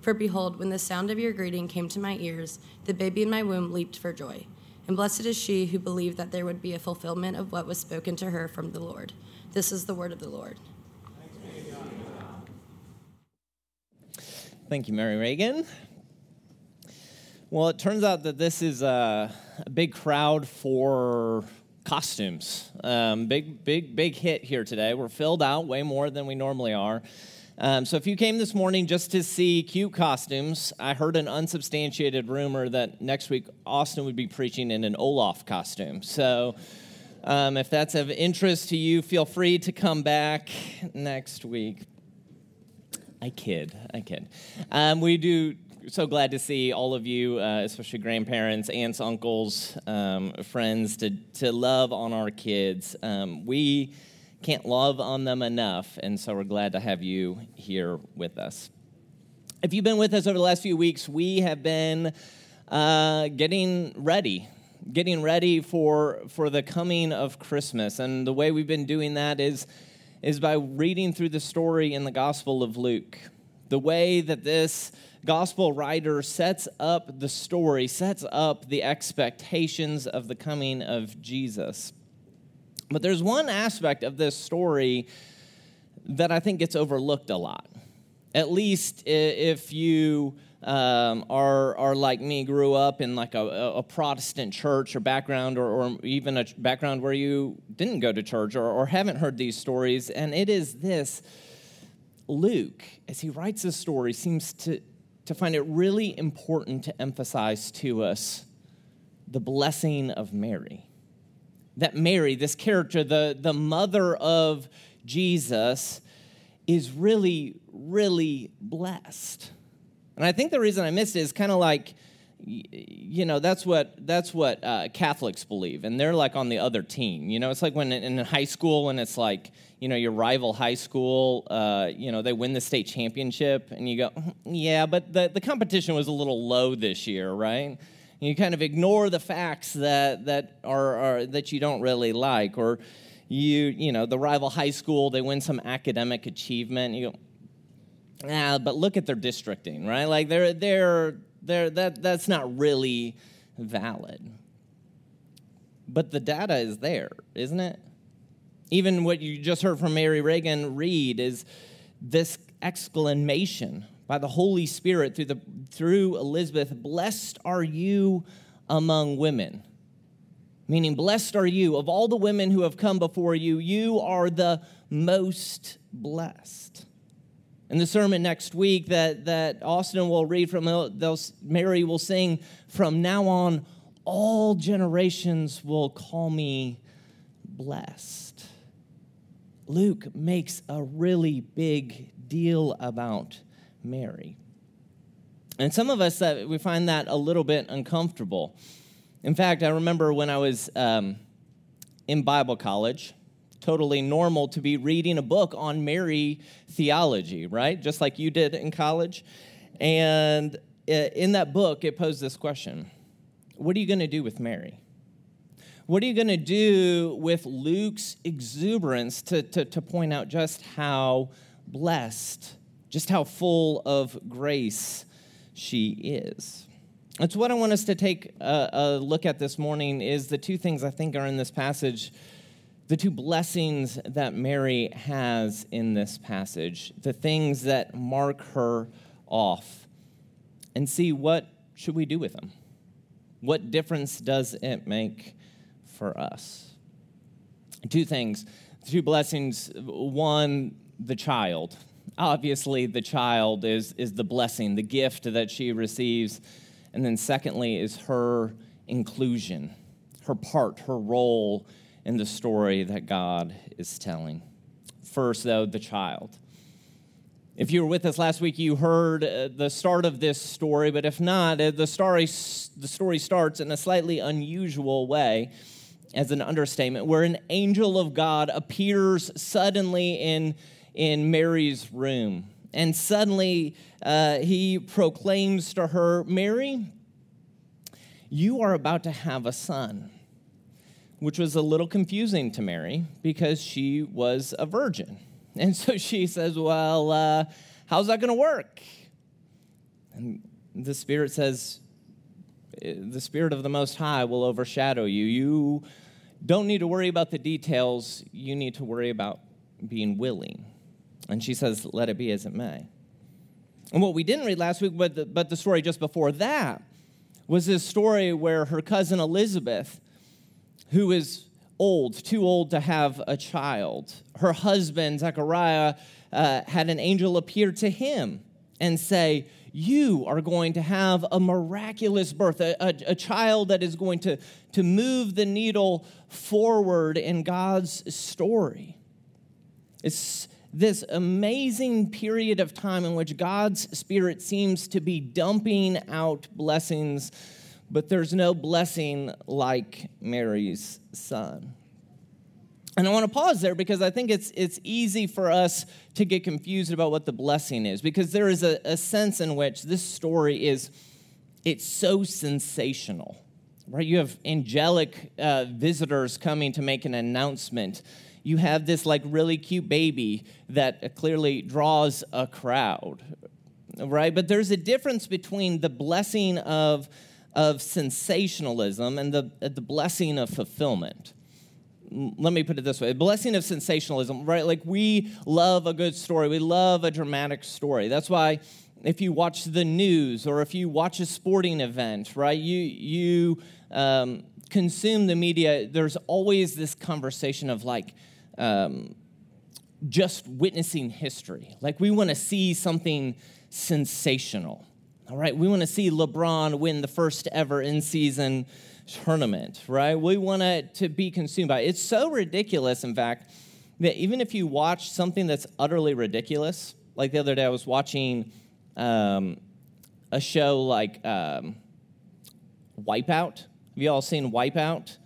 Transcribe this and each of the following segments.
For behold, when the sound of your greeting came to my ears, the baby in my womb leaped for joy. And blessed is she who believed that there would be a fulfillment of what was spoken to her from the Lord. This is the word of the Lord. Thank you, Mary Reagan. Well, it turns out that this is a, a big crowd for costumes. Um, big, big, big hit here today. We're filled out way more than we normally are. Um, so if you came this morning just to see cute costumes, I heard an unsubstantiated rumor that next week Austin would be preaching in an Olaf costume. So um, if that's of interest to you, feel free to come back next week. I kid, I kid. Um, we do so glad to see all of you, uh, especially grandparents, aunts, uncles, um, friends, to to love on our kids. Um, we can't love on them enough. And so we're glad to have you here with us. If you've been with us over the last few weeks, we have been uh, getting ready, getting ready for, for the coming of Christmas. And the way we've been doing that is, is by reading through the story in the Gospel of Luke. The way that this gospel writer sets up the story, sets up the expectations of the coming of Jesus. But there's one aspect of this story that I think gets overlooked a lot. At least if you um, are, are like me, grew up in like a, a Protestant church or background, or, or, even a background where you didn't go to church or, or haven't heard these stories. And it is this Luke, as he writes this story, seems to, to find it really important to emphasize to us the blessing of Mary that Mary, this character, the, the mother of Jesus, is really, really blessed. And I think the reason I missed it is kind of like, you know, that's what that's what uh, Catholics believe, and they're like on the other team. You know, it's like when in high school, and it's like, you know, your rival high school, uh, you know, they win the state championship, and you go, mm, yeah, but the, the competition was a little low this year, right? You kind of ignore the facts that, that, are, are, that you don't really like. Or you, you know, the rival high school, they win some academic achievement. You go, ah, but look at their districting, right? Like they're, they're, they're, that, that's not really valid. But the data is there, isn't it? Even what you just heard from Mary Reagan read is this exclamation by the Holy Spirit through, the, through Elizabeth, blessed are you among women. Meaning, blessed are you. Of all the women who have come before you, you are the most blessed. In the sermon next week that, that Austin will read from, Mary will sing, From now on, all generations will call me blessed. Luke makes a really big deal about Mary. And some of us, uh, we find that a little bit uncomfortable. In fact, I remember when I was um, in Bible college, totally normal to be reading a book on Mary theology, right? Just like you did in college. And uh, in that book, it posed this question What are you going to do with Mary? What are you going to do with Luke's exuberance to, to, to point out just how blessed just how full of grace she is. That's what I want us to take a, a, look at this morning is the two things I think are in this passage, the two blessings that Mary has in this passage, the things that mark her off, and see what should we do with them? What difference does it make for us? Two things, two blessings. One, the child obviously the child is, is the blessing, the gift that she receives. And then, secondly, is her inclusion, her part, her role in the story that God is telling. First, though, the child. If you were with us last week, you heard uh, the start of this story, but if not, uh, the story, the story starts in a slightly unusual way as an understatement, where an angel of God appears suddenly in, in Mary's room. And suddenly uh, he proclaims to her, Mary, you are about to have a son, which was a little confusing to Mary because she was a virgin. And so she says, Well, uh, how's that going to work? And the Spirit says, The Spirit of the Most High will overshadow you. You don't need to worry about the details, you need to worry about being willing. And she says, Let it be as it may. And what we didn't read last week, but the, but the story just before that, was this story where her cousin Elizabeth, who is old, too old to have a child. Her husband, Zechariah, uh, had an angel appear to him and say, You are going to have a miraculous birth, a, a, a child that is going to, to move the needle forward in God's story. It's this amazing period of time in which God's Spirit seems to be dumping out blessings but there's no blessing like Mary's son. And I want to pause there because I think it's, it's easy for us to get confused about what the blessing is because there is a, a sense in which this story is it's so sensational right you have angelic uh, visitors coming to make an announcement you have this like really cute baby that clearly draws a crowd right but there's a difference between the blessing of of sensationalism and the, the blessing of fulfillment. Let me put it this way blessing of sensationalism, right? Like we love a good story, we love a dramatic story. That's why if you watch the news or if you watch a sporting event, right, you, you um, consume the media, there's always this conversation of like, um, just witnessing history. Like, we want to see something sensational. All right, we want to see LeBron win the first ever in season tournament, right? We want it to be consumed by it. It's so ridiculous, in fact, that even if you watch something that's utterly ridiculous, like the other day I was watching um, a show like um, Wipeout. Have you all seen Wipeout?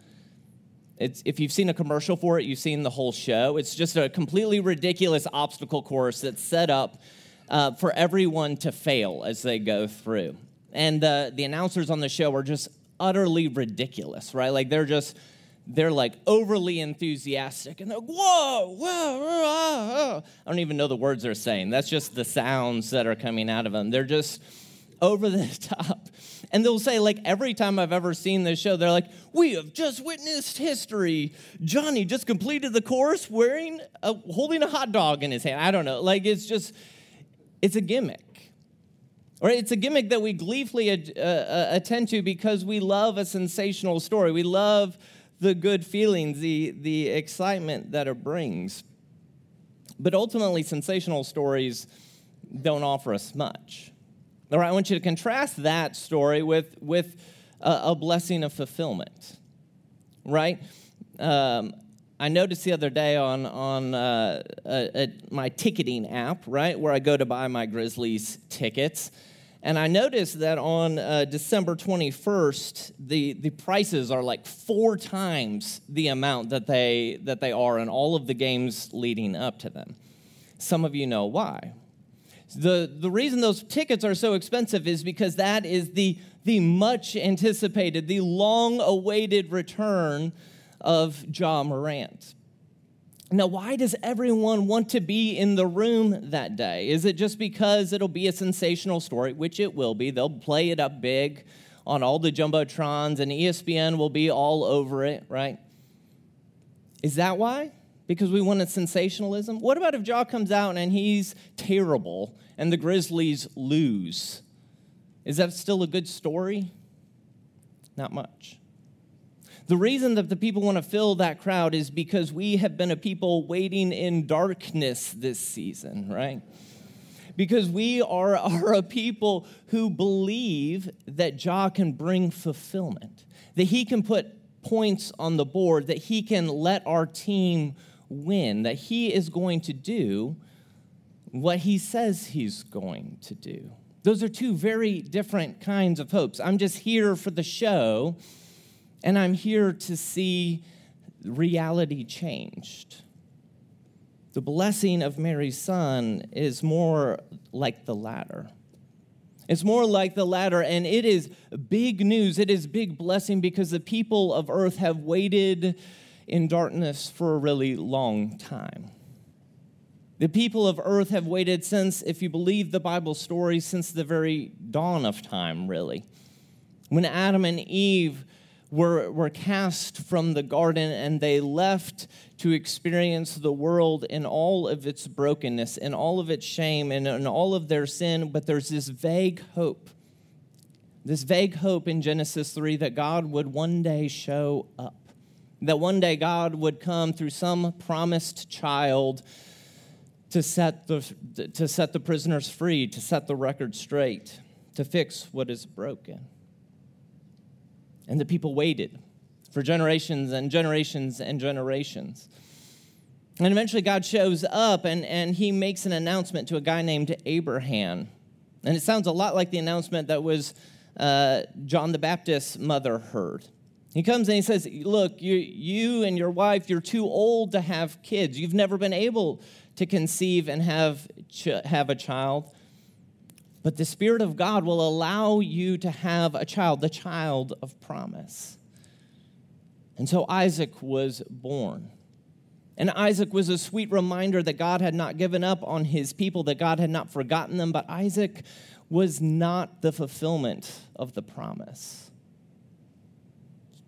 It's, if you've seen a commercial for it, you've seen the whole show. It's just a completely ridiculous obstacle course that's set up uh, for everyone to fail as they go through. And uh, the announcers on the show are just utterly ridiculous, right? Like they're just, they're like overly enthusiastic and they're like, whoa, whoa, whoa, I don't even know the words they're saying. That's just the sounds that are coming out of them. They're just over the top. And they'll say, like, every time I've ever seen this show, they're like, We have just witnessed history. Johnny just completed the course wearing, a, holding a hot dog in his hand. I don't know. Like, it's just, it's a gimmick. Right? It's a gimmick that we gleefully uh, uh, attend to because we love a sensational story. We love the good feelings, the, the excitement that it brings. But ultimately, sensational stories don't offer us much. All right, I want you to contrast that story with, with a, a blessing of fulfillment, right? Um, I noticed the other day on on uh, a, a, my ticketing app, right, where I go to buy my Grizzlies tickets, and I noticed that on uh, December 21st, the the prices are like four times the amount that they that they are in all of the games leading up to them. Some of you know why. The, the reason those tickets are so expensive is because that is the, the much anticipated, the long awaited return of Ja Morant. Now, why does everyone want to be in the room that day? Is it just because it'll be a sensational story, which it will be? They'll play it up big on all the Jumbotrons, and ESPN will be all over it, right? Is that why? Because we wanted sensationalism? What about if Ja comes out and he's terrible and the Grizzlies lose? Is that still a good story? Not much. The reason that the people want to fill that crowd is because we have been a people waiting in darkness this season, right? Because we are, are a people who believe that Ja can bring fulfillment, that he can put points on the board, that he can let our team win, that he is going to do what he says he's going to do. Those are two very different kinds of hopes. I'm just here for the show, and I'm here to see reality changed. The blessing of Mary's son is more like the latter. It's more like the latter, and it is big news. It is big blessing because the people of earth have waited in darkness for a really long time. The people of earth have waited since, if you believe the Bible story, since the very dawn of time, really. When Adam and Eve were, were cast from the garden and they left to experience the world in all of its brokenness, in all of its shame, and in all of their sin, but there's this vague hope. This vague hope in Genesis 3 that God would one day show up, that one day God would come through some promised child to set the, to set the prisoners free, to set the record straight, to fix what is broken. And the people waited for generations and generations and generations. And eventually God shows up and, and he makes an announcement to a guy named Abraham. And it sounds a lot like the announcement that was uh, John the Baptist's mother heard. He comes and he says, Look, you, you and your wife, you're too old to have kids. You've never been able to conceive and have, have a child. But the Spirit of God will allow you to have a child, the child of promise. And so Isaac was born. And Isaac was a sweet reminder that God had not given up on his people, that God had not forgotten them, but Isaac was not the fulfillment of the promise.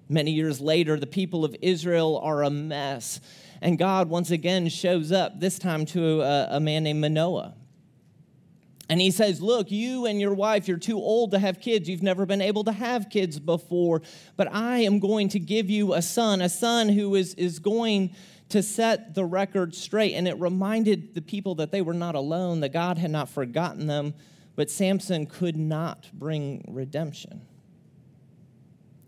Many years later, the people of Israel are a mess. And God once again shows up, this time to a, a man named Manoah. And he says, Look, you and your wife, you're too old to have kids. You've never been able to have kids before. But I am going to give you a son, a son who is, is going to set the record straight. And it reminded the people that they were not alone, that God had not forgotten them, but Samson could not bring redemption.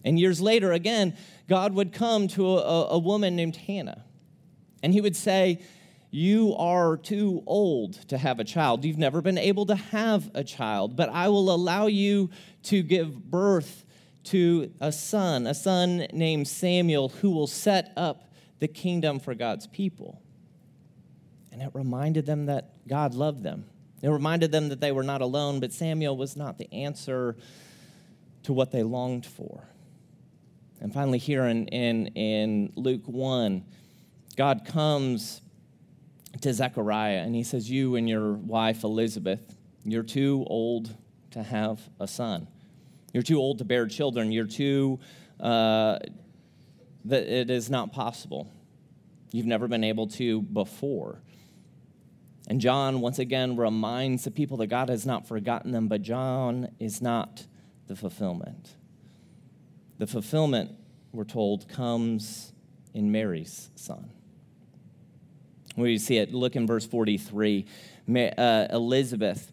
And years later, again, God would come to a, a woman named Hannah. And he would say, You are too old to have a child. You've never been able to have a child, but I will allow you to give birth to a son, a son named Samuel, who will set up the kingdom for God's people. And it reminded them that God loved them. It reminded them that they were not alone, but Samuel was not the answer to what they longed for. And finally, here in, in, in Luke 1, God comes to Zechariah and he says, You and your wife Elizabeth, you're too old to have a son. You're too old to bear children. You're too, uh, that it is not possible. You've never been able to before. And John, once again, reminds the people that God has not forgotten them, but John is not the fulfillment. The fulfillment, we're told, comes in Mary's son. We see it. Look in verse 43. Uh, Elizabeth.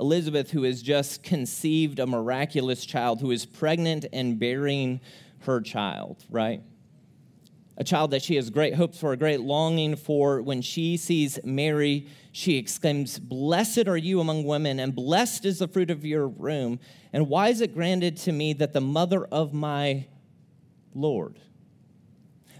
Elizabeth, who has just conceived a miraculous child, who is pregnant and bearing her child, right? A child that she has great hopes for, a great longing for. When she sees Mary, she exclaims, Blessed are you among women, and blessed is the fruit of your womb. And why is it granted to me that the mother of my Lord,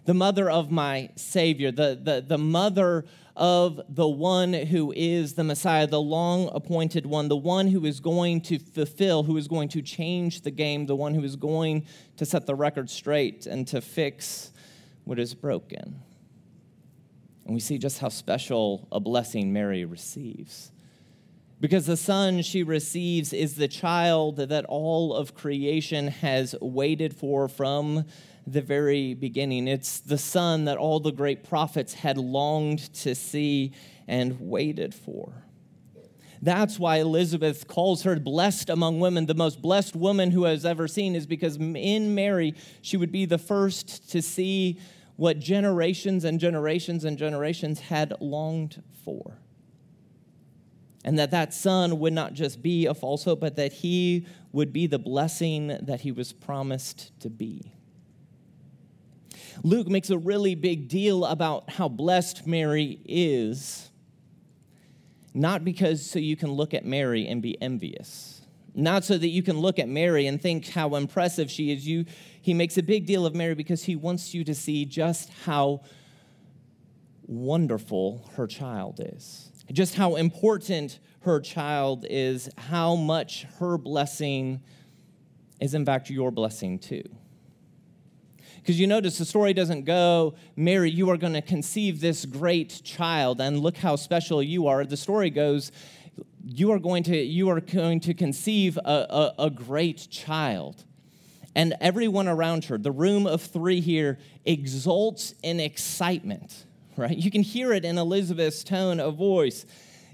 the mother of my Savior, the, the, the mother of the one who is the Messiah, the long appointed one, the one who is going to fulfill, who is going to change the game, the one who is going to set the record straight and to fix what is broken. And we see just how special a blessing Mary receives. Because the son she receives is the child that all of creation has waited for from the very beginning. It's the son that all the great prophets had longed to see and waited for. That's why Elizabeth calls her blessed among women. The most blessed woman who has ever seen is because in Mary, she would be the first to see what generations and generations and generations had longed for. And that that son would not just be a false hope, but that he would be the blessing that he was promised to be. Luke makes a really big deal about how blessed Mary is. not because so you can look at Mary and be envious. Not so that you can look at Mary and think how impressive she is. You, he makes a big deal of Mary because he wants you to see just how wonderful her child is, just how important her child is, how much her blessing is, in fact, your blessing too. Because you notice the story doesn't go, Mary, you are going to conceive this great child, and look how special you are. The story goes, you are going to, you are going to conceive a, a, a great child. And everyone around her, the room of three here, exults in excitement, right? You can hear it in Elizabeth's tone of voice.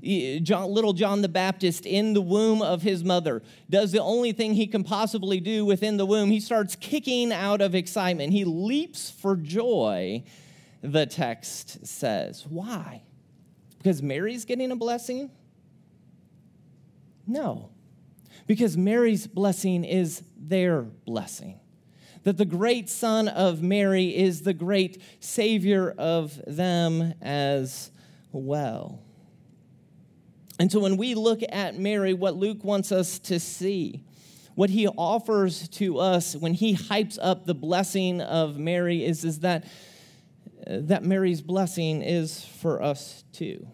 John, little John the Baptist in the womb of his mother does the only thing he can possibly do within the womb. He starts kicking out of excitement. He leaps for joy, the text says. Why? Because Mary's getting a blessing? No. Because Mary's blessing is their blessing. That the great son of Mary is the great savior of them as well. And so when we look at Mary, what Luke wants us to see, what he offers to us when he hypes up the blessing of Mary is, is that, that Mary's blessing is for us too.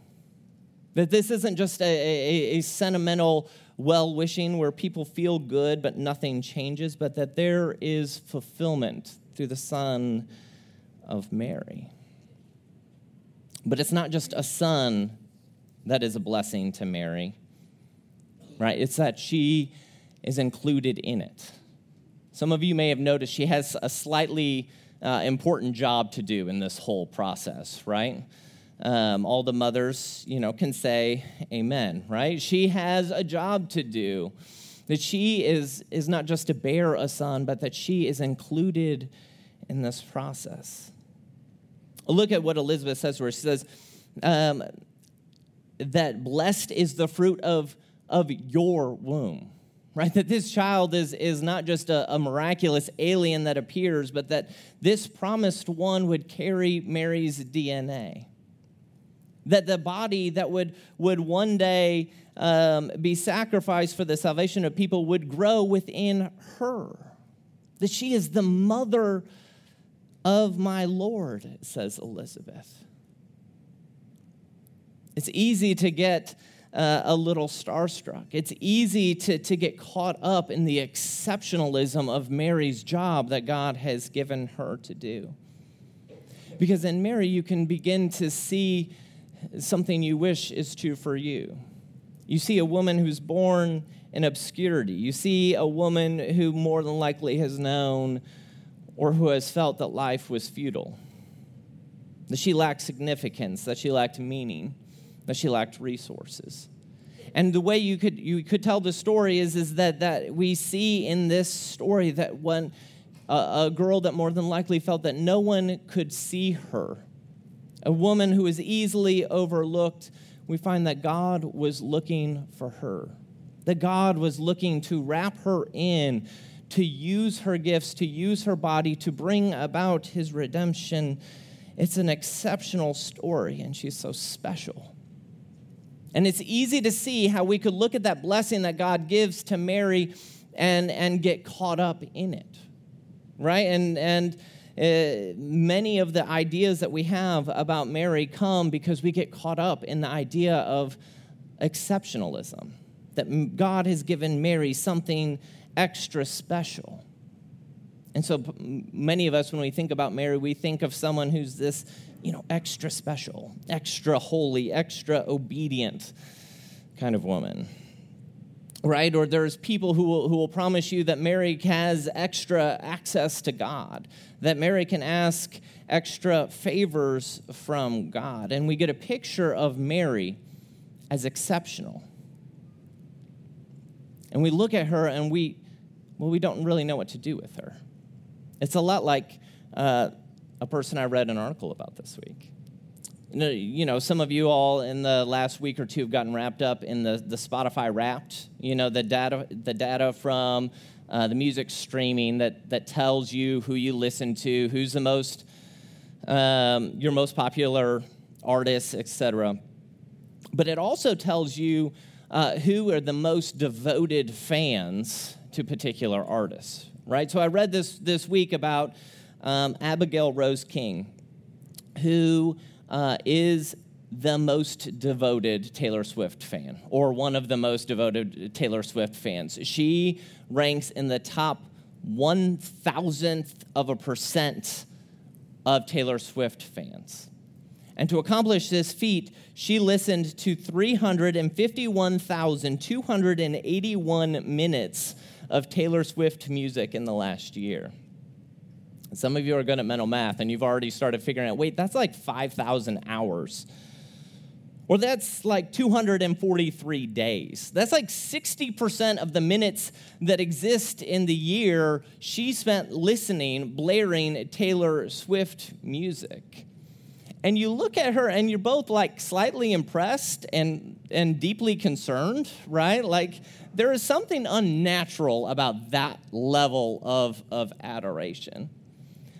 That this isn't just a, a, a sentimental well wishing where people feel good but nothing changes, but that there is fulfillment through the Son of Mary. But it's not just a son that is a blessing to Mary, right? It's that she is included in it. Some of you may have noticed she has a slightly uh, important job to do in this whole process, right? Um, all the mothers, you know, can say amen, right? She has a job to do. That she is, is not just to bear a son, but that she is included in this process. Look at what Elizabeth says, where she says, um, that blessed is the fruit of, of your womb right? That this child is, is not just a, a, miraculous alien that appears but that this promised one would carry mary's dna that the body that would, would one day um, be sacrificed for the salvation of people would grow within her. That she is the mother of my lord says elizabeth it's easy to get uh, a little starstruck. It's easy to, to get caught up in the exceptionalism of Mary's job that God has given her to do. Because in Mary, you can begin to see something you wish is true for you. You see a woman who's born in obscurity. You see a woman who more than likely has known or who has felt that life was futile, that she lacked significance, that she lacked meaning that she lacked resources. And the way you could, you could tell the story is, is that, that we see in this story that when a, a girl that more than likely felt that no one could see her, a woman who was easily overlooked, we find that God was looking for her. That God was looking to wrap her in, to use her gifts, to use her body, to bring about his redemption. It's an exceptional story, and she's so special. And it's easy to see how we could look at that blessing that God gives to Mary and, and get caught up in it, right? And, and uh, many of the ideas that we have about Mary come because we get caught up in the idea of exceptionalism, that God has given Mary something extra special. And so many of us, when we think about Mary, we think of someone who's this you know, extra special, extra holy, extra obedient kind of woman. Right? Or there's people who will, who will promise you that Mary has extra access to God, that Mary can ask extra favors from God. And we get a picture of Mary as exceptional. And we look at her and we, well, we don't really know what to do with her. It's a lot like uh, a person I read an article about this week. You know, some of you all in the last week or two have gotten wrapped up in the, the Spotify Wrapped. You know, the data, the data from uh, the music streaming that, that tells you who you listen to, who's the most, um, your most popular artists, etc. but it also tells you uh, who are the most devoted fans to particular artists, right? So I read this this week about um, Abigail Rose King, who uh, is the most devoted Taylor Swift fan, or one of the most devoted Taylor Swift fans. She ranks in the top one thousandth of a percent of Taylor Swift fans. And to accomplish this feat, she listened to 351,281 minutes of Taylor Swift music in the last year. Some of you are good at mental math, and you've already started figuring out wait, that's like 5,000 hours. Or that's like 243 days. That's like 60% of the minutes that exist in the year she spent listening, blaring Taylor Swift music and you look at her and you're both like slightly impressed and and deeply concerned right like there is something unnatural about that level of of adoration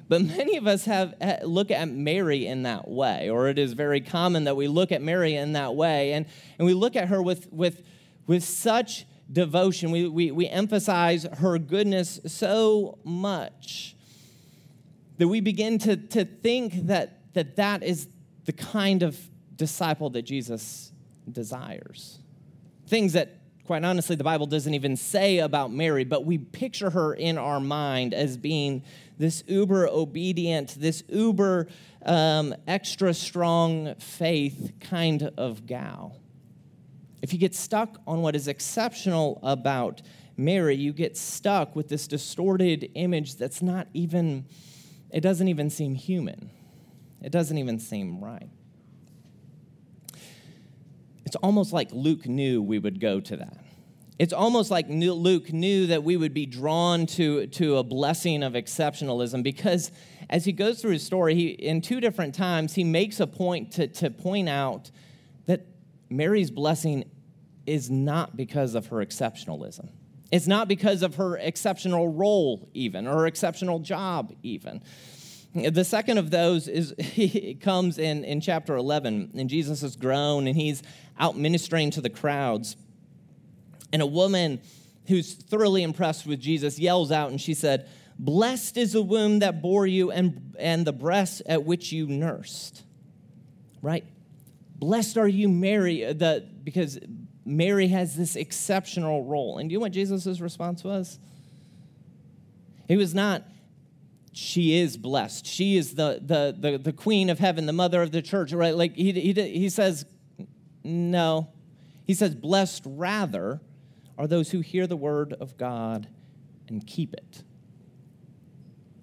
but many of us have eh, look at mary in that way or it is very common that we look at mary in that way and and we look at her with with with such devotion we we, we emphasize her goodness so much that we begin to to think that that that is the kind of disciple that Jesus desires. Things that, quite honestly, the Bible doesn't even say about Mary, but we picture her in our mind as being this uber obedient, this uber um, extra strong faith kind of gal. If you get stuck on what is exceptional about Mary, you get stuck with this distorted image that's not even, it doesn't even seem human. It doesn't even seem right. It's almost like Luke knew we would go to that. It's almost like Luke knew that we would be drawn to, to a blessing of exceptionalism because as he goes through his story, he, in two different times, he makes a point to, to point out that Mary's blessing is not because of her exceptionalism. It's not because of her exceptional role, even, or her exceptional job, even. The second of those is he comes in, in chapter 11, and Jesus has grown and he's out ministering to the crowds. And a woman who's thoroughly impressed with Jesus yells out and she said, Blessed is the womb that bore you and, and the breast at which you nursed. Right? Blessed are you, Mary, uh, the, because Mary has this exceptional role. And do you know what Jesus' response was? He was not, she is blessed. She is the, the, the, the, queen of heaven, the mother of the church, right? Like he, he, he says, no. He says, blessed rather are those who hear the word of God and keep it.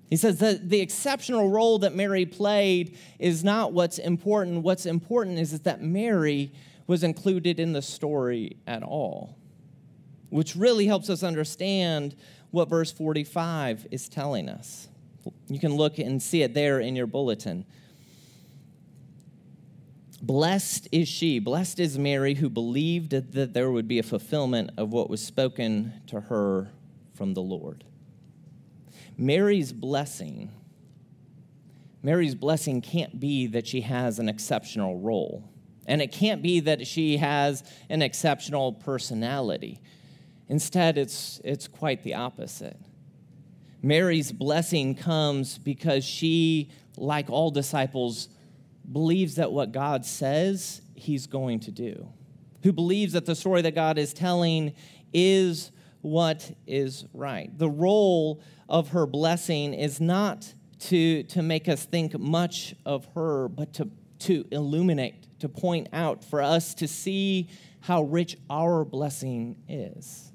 He says that the exceptional role that Mary played is not what's important. What's important is that Mary was included in the story at all, which really helps us understand what verse 45 is telling us. You can look and see it there in your bulletin. Blessed is she, blessed is Mary, who believed that there would be a fulfillment of what was spoken to her from the Lord. Mary's blessing, Mary's blessing can't be that she has an exceptional role. And it can't be that she has an exceptional personality. Instead, it's, it's quite the opposite. Mary's blessing comes because she, like all disciples, believes that what God says he's going to do, who believes that the story that God is telling is what is right. The role of her blessing is not to, to make us think much of her, but to, to illuminate, to point out, for us to see how rich our blessing is.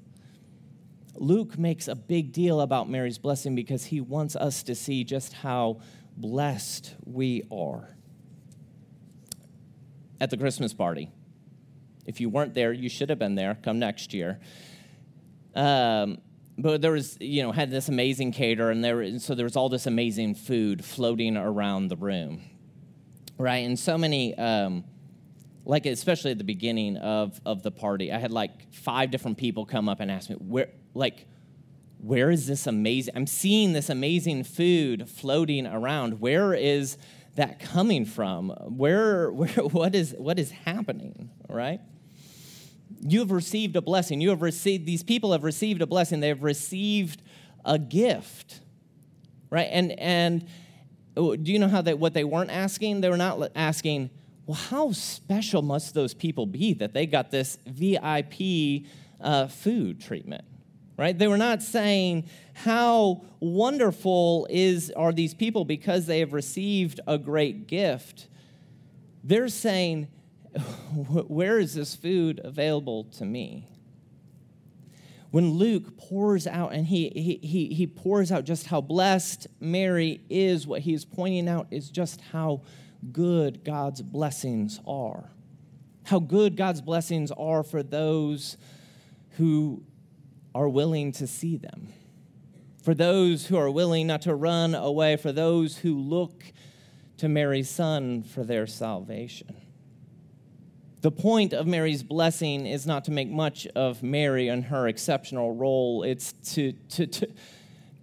Luke makes a big deal about Mary's blessing because he wants us to see just how blessed we are. At the Christmas party, if you weren't there, you should have been there. Come next year. Um, but there was, you know, had this amazing cater, and there, and so there was all this amazing food floating around the room, right? And so many, um, like especially at the beginning of of the party, I had like five different people come up and ask me where like, where is this amazing? I'm seeing this amazing food floating around. Where is that coming from? Where, where what is what is happening, right? You have received a blessing. You have received these people have received a blessing. They have received a gift. Right? And and oh, do you know how they what they weren't asking? They were not asking, well, how special must those people be that they got this VIP uh, food treatment? Right? They were not saying how wonderful is are these people because they have received a great gift. They're saying, where is this food available to me? When Luke pours out and he, he, he, he pours out just how blessed Mary is, what he is pointing out is just how good God's blessings are. How good God's blessings are for those who are willing to see them. For those who are willing not to run away, for those who look to Mary's son for their salvation. The point of Mary's blessing is not to make much of Mary and her exceptional role, it's to, to, to,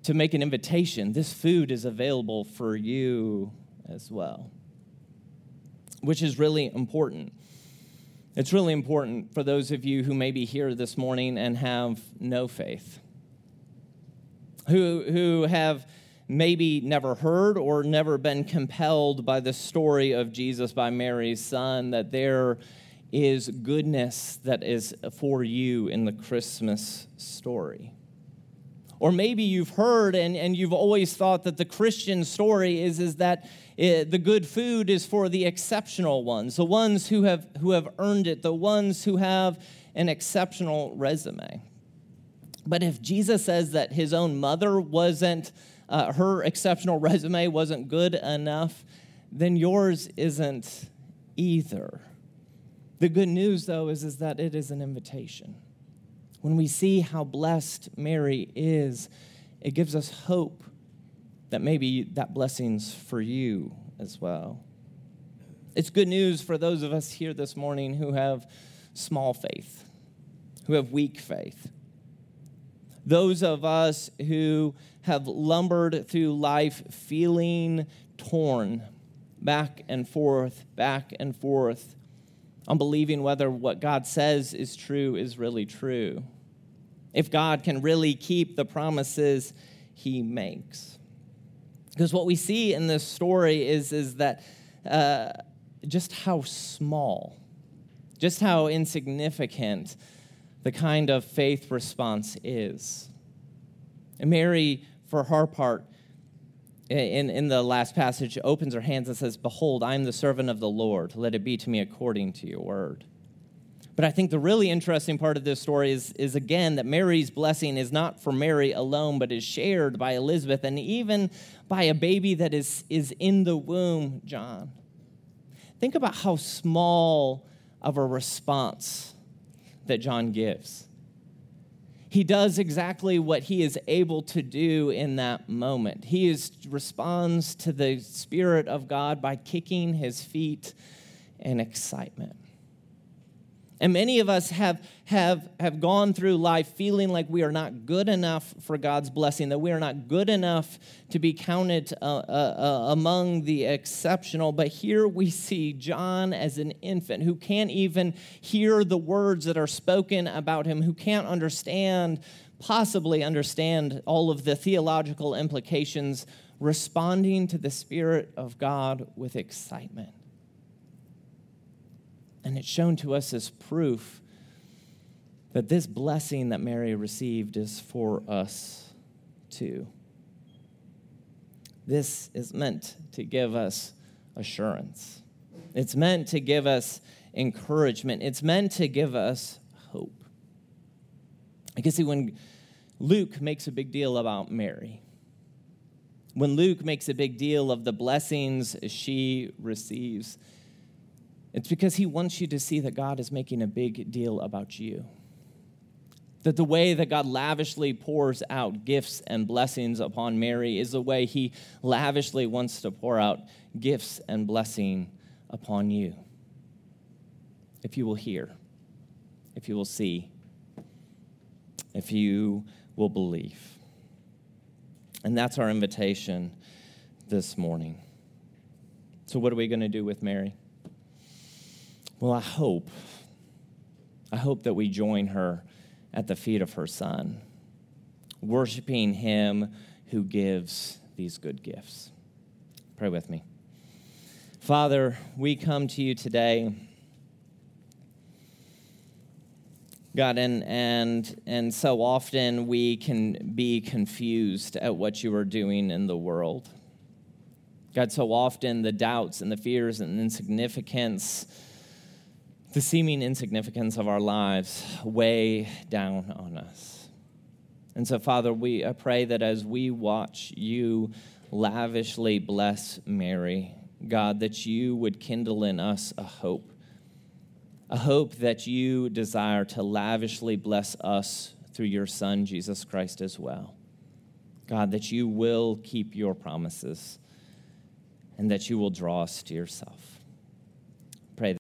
to make an invitation. This food is available for you as well which is really important. It's really important for those of you who may be here this morning and have no faith, who, who have maybe never heard or never been compelled by the story of Jesus by Mary's son, that there is goodness that is for you in the Christmas story. Or maybe you've heard and, and you've always thought that the Christian story is, is that it, the good food is for the exceptional ones, the ones who have, who have earned it, the ones who have an exceptional resume. But if Jesus says that his own mother wasn't, uh, her exceptional resume wasn't good enough, then yours isn't either. The good news, though, is, is that it is an invitation. When we see how blessed Mary is, it gives us hope that maybe that blessing's for you as well. It's good news for those of us here this morning who have small faith, who have weak faith. Those of us who have lumbered through life feeling torn back and forth, back and forth, unbelieving whether what God says is true is really true. If God can really keep the promises he makes. Because what we see in this story is, is that uh, just how small, just how insignificant the kind of faith response is. And Mary, for her part, in, in the last passage, opens her hands and says, Behold, I am the servant of the Lord. Let it be to me according to your word. But I think the really interesting part of this story is, is again that Mary's blessing is not for Mary alone, but is shared by Elizabeth and even by a baby that is, is in the womb, John. Think about how small of a response that John gives. He does exactly what he is able to do in that moment. He is, responds to the Spirit of God by kicking his feet in excitement. And many of us have, have, have gone through life feeling like we are not good enough for God's blessing, that we are not good enough to be counted uh, uh, uh, among the exceptional. But here we see John as an infant who can't even hear the words that are spoken about him, who can't understand, possibly understand all of the theological implications, responding to the Spirit of God with excitement. And it's shown to us as proof that this blessing that Mary received is for us too. This is meant to give us assurance. It's meant to give us encouragement. It's meant to give us hope. I can see when Luke makes a big deal about Mary, when Luke makes a big deal of the blessings she receives, it's because he wants you to see that God is making a big deal about you. That the way that God lavishly pours out gifts and blessings upon Mary is the way he lavishly wants to pour out gifts and blessing upon you. If you will hear, if you will see, if you will believe. And that's our invitation this morning. So, what are we going to do with Mary? Well, I hope, I hope that we join her at the feet of her son, worshiping him who gives these good gifts. Pray with me. Father, we come to you today. God, and, and, and so often we can be confused at what you are doing in the world. God, so often the doubts and the fears and insignificance, the seeming insignificance of our lives weigh down on us. And so, Father, we I pray that as we watch you lavishly bless Mary, God, that you would kindle in us a hope a hope that you desire to lavishly bless us through your Son, Jesus Christ, as well. God, that you will keep your promises and that you will draw us to yourself.